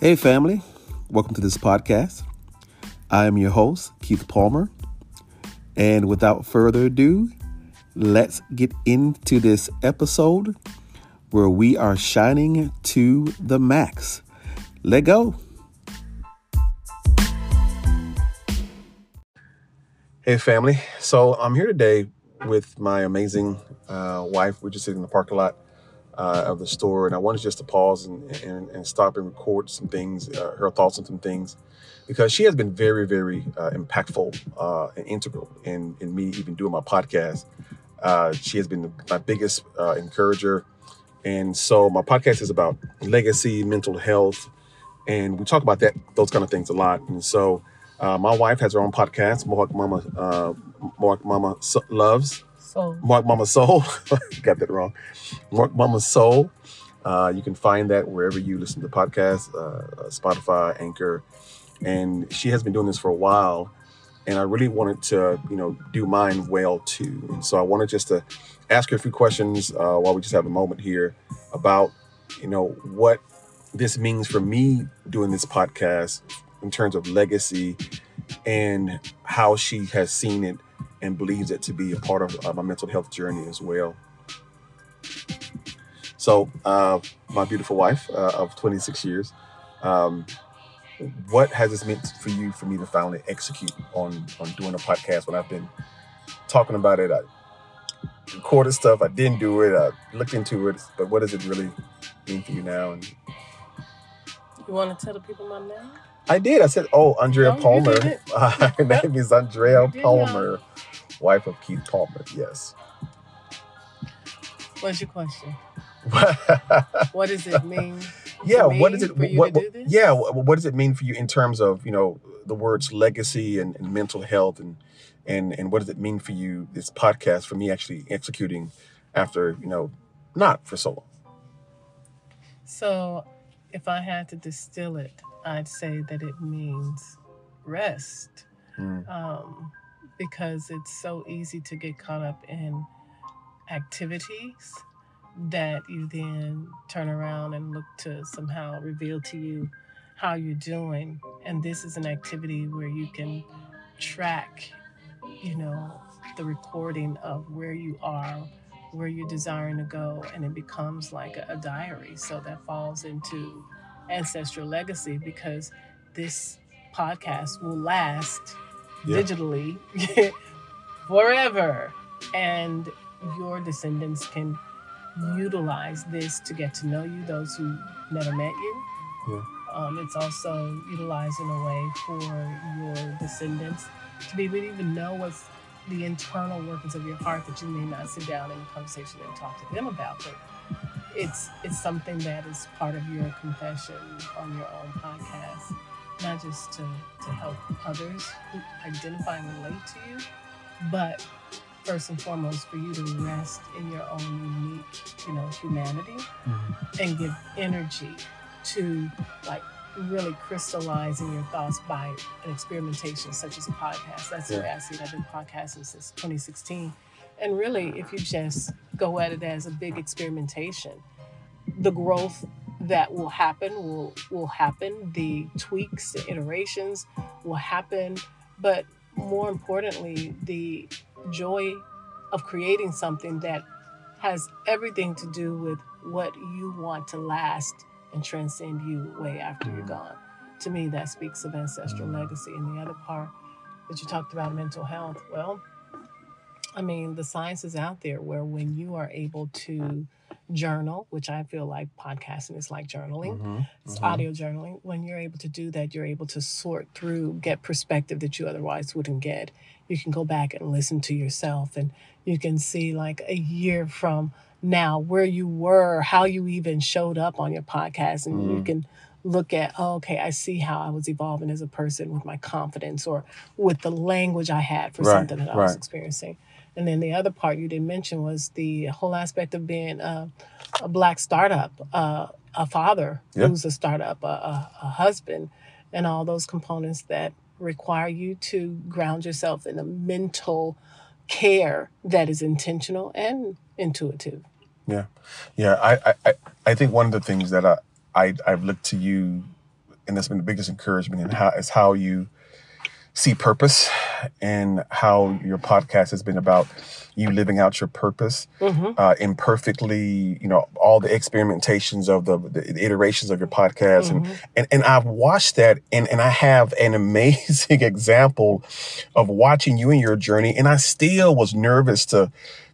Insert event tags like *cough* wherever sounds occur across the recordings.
Hey, family. Welcome to this podcast. I am your host, Keith Palmer. And without further ado, let's get into this episode where we are shining to the max. Let go. Hey, family. So I'm here today with my amazing uh, wife. We're just sitting in the parking lot uh, of the store, and I wanted just to pause and, and, and stop and record some things, uh, her thoughts on some things, because she has been very, very uh, impactful uh, and integral in, in me even doing my podcast. Uh, she has been my biggest uh, encourager. And so my podcast is about legacy, mental health, and we talk about that those kind of things a lot. And so my wife has her own podcast, Mohawk Mama Mohawk Mama Loves Soul. Mark Mama Soul. *laughs* Got that wrong. Mark Mama Soul. Uh, you can find that wherever you listen to podcasts, uh, Spotify, Anchor. And she has been doing this for a while. And I really wanted to, you know, do mine well too. And so I wanted just to ask her a few questions uh, while we just have a moment here about, you know, what this means for me doing this podcast in terms of legacy and how she has seen it and believes it to be a part of my mental health journey as well. So, uh, my beautiful wife uh, of 26 years, um, what has this meant for you for me to finally execute on on doing a podcast when I've been talking about it? I recorded stuff, I didn't do it, I looked into it, but what does it really mean for you now? And you want to tell the people my name? I did. I said, "Oh, Andrea oh, no, Palmer." Her *laughs* name is Andrea Palmer wife of Keith Palmer. Yes. What's your question? *laughs* what does it mean? Yeah, what does it? What, what yeah, what does it mean for you in terms of you know the words legacy and, and mental health and and and what does it mean for you this podcast for me actually executing after you know not for so long. So, if I had to distill it, I'd say that it means rest. Mm. Um, because it's so easy to get caught up in activities that you then turn around and look to somehow reveal to you how you're doing. And this is an activity where you can track, you know, the recording of where you are, where you're desiring to go, and it becomes like a, a diary. So that falls into ancestral legacy because this podcast will last yeah. digitally *laughs* forever. And your descendants can utilize this to get to know you, those who never met you. Yeah. Um, it's also utilized in a way for your descendants to be able to even know what's the internal workings of your heart that you may not sit down in a conversation and talk to them about. But it's it's something that is part of your confession on your own podcast not just to, to help others who identify and relate to you, but first and foremost for you to rest in your own unique, you know, humanity mm-hmm. and give energy to like really crystallizing your thoughts by an experimentation such as a podcast. That's yeah. the way I see it. I've been podcasting since 2016. And really, if you just go at it as a big experimentation, the growth that will happen will will happen the tweaks the iterations will happen but more importantly the joy of creating something that has everything to do with what you want to last and transcend you way after you're mm. gone to me that speaks of ancestral mm. legacy and the other part that you talked about mental health well i mean the science is out there where when you are able to journal, which I feel like podcasting is like journaling. Mm-hmm, it's mm-hmm. audio journaling. When you're able to do that, you're able to sort through, get perspective that you otherwise wouldn't get. You can go back and listen to yourself and you can see like a year from now where you were, how you even showed up on your podcast and mm-hmm. you can look at, oh, okay, I see how I was evolving as a person with my confidence or with the language I had for right, something that I right. was experiencing. And then the other part you didn't mention was the whole aspect of being a, a black startup, uh, a father yeah. who's a startup, a, a, a husband, and all those components that require you to ground yourself in a mental care that is intentional and intuitive. Yeah, yeah. I I, I think one of the things that I, I I've looked to you and that's been the biggest encouragement in how is how you see purpose and how your podcast has been about you living out your purpose Mm-hmm. uh, imperfectly, you know, all the experimentations of the, the iterations of your podcast. And, and, and I've watched that and, and I have an amazing *laughs* example of watching you in your journey. And I still was nervous to,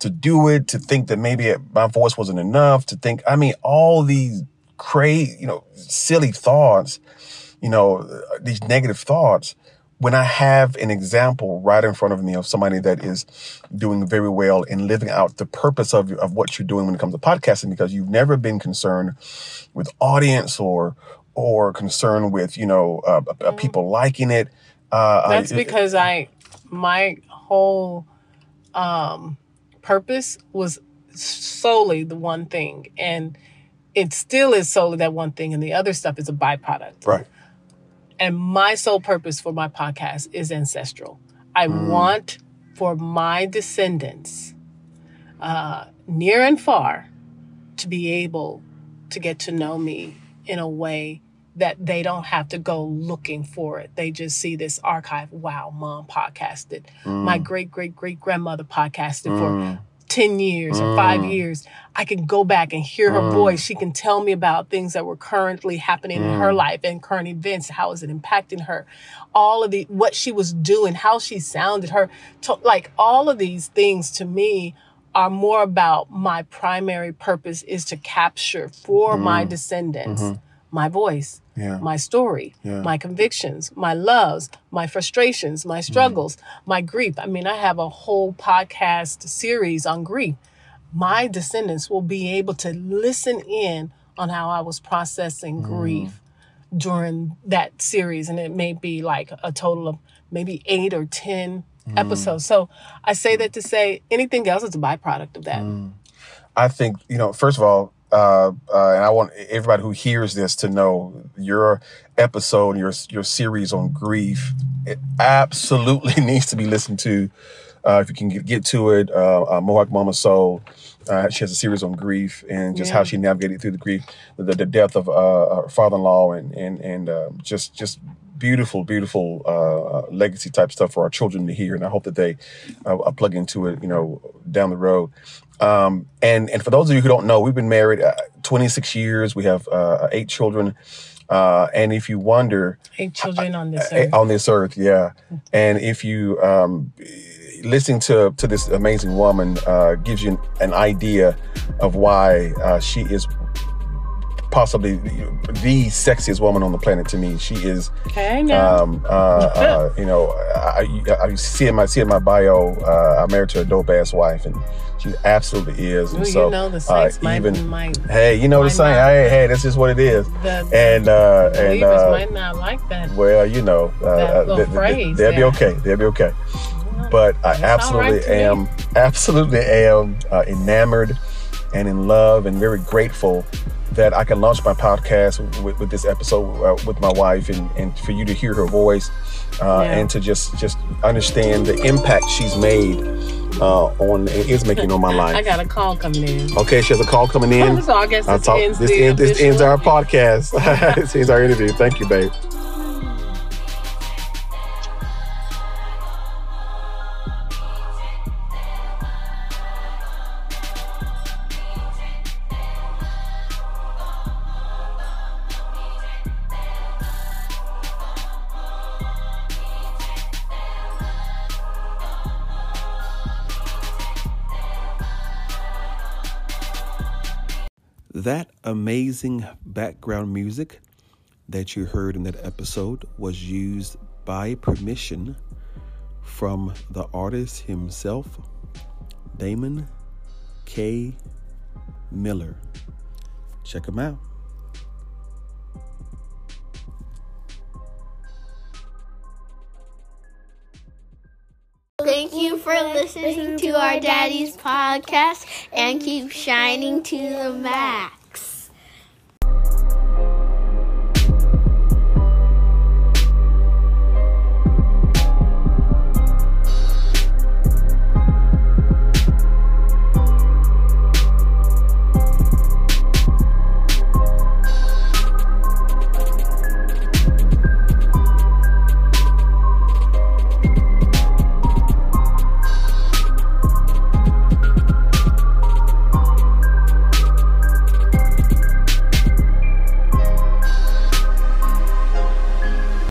to do it, to think that maybe my voice wasn't enough, to think, I mean, all these crazy, you know, silly thoughts, you know, these negative thoughts when I have an example right in front of me of somebody that is doing very well and living out the purpose of, of what you're doing when it comes to podcasting, because you've never been concerned with audience or or concerned with you know uh, uh, people liking it. Uh, That's uh, because I my whole um purpose was solely the one thing and it still is solely that one thing and the other stuff is a byproduct. right. And my sole purpose for my podcast is ancestral. I want for my descendants, uh, near and far, to be able to get to know me in a way that they don't have to go looking for it. They just see this archive. Wow, mom podcasted. Mm. My great great great grandmother podcasted for mm. 10 years or five mm. years. I can go back and hear her voice. She can tell me about things that were currently happening in her life and current events. How is it impacting her? All of the, what she was doing, how she sounded, her, to, like all of these things to me are more about my primary purpose is to capture for my mm-hmm. descendants my voice, Yeah. my story, Yeah. my convictions, my loves, my frustrations, my mm. struggles, my grief. I mean, I have a whole podcast series on grief. My descendants will be able to listen in on how I was processing mm. grief during that series. And it may be like a total of maybe eight or 10 mm. episodes. So I say that to say anything else is a byproduct of that. I think you know. First of all, uh, uh, and I want everybody who hears this to know your episode, your your series on grief, it absolutely *laughs* needs to be listened to. Uh, if you can get, get to it, uh, uh, Mohawk Mama Soul, uh, she has a series on grief and just how she navigated through the grief, the, the death of uh, her father-in-law, and and and um, just just beautiful, beautiful uh, legacy type stuff for our children to hear. And I hope that they uh, uh, plug into it, you know, down the road. Um, and and for those of you who don't know, we've been married uh, 26 years. We have uh, eight children. Uh, and if you wonder Eight children on this eh, earth. on this earth, yeah, and if you um, listening to to this amazing woman uh, gives you an, an idea of why uh, she is possibly the sexiest woman on the planet to me. She is Okay, now. um, uh, uh, you know, I, I, see in my see in my bio, uh, I'm married to a dope ass wife, and she absolutely is. And Ooh, so, you know the uh, saints might, even might hey, you know the saying, hey, hey, that's just what it is. the And uh, and uh, might not like that. well, you know, uh, uh, little th- th- they'll be okay. They'll be okay. But I right absolutely me. am, absolutely am uh, enamored and in love and very grateful that I can launch my podcast with, with this episode uh, with my wife and, and for you to hear her voice uh, Yeah. and to just just understand the impact she's made uh, on and is making on my *laughs* life. I got a call coming in. Okay, she has a call coming in. *laughs* so I guess this talk. ends This, ends, this ends our podcast. *laughs* this ends our interview. Thank you, babe. That amazing background music that you heard in that episode was used by permission from the artist himself, Damon K. Miller. Check him out. Listening to our daddy's podcast and keep shining to the max.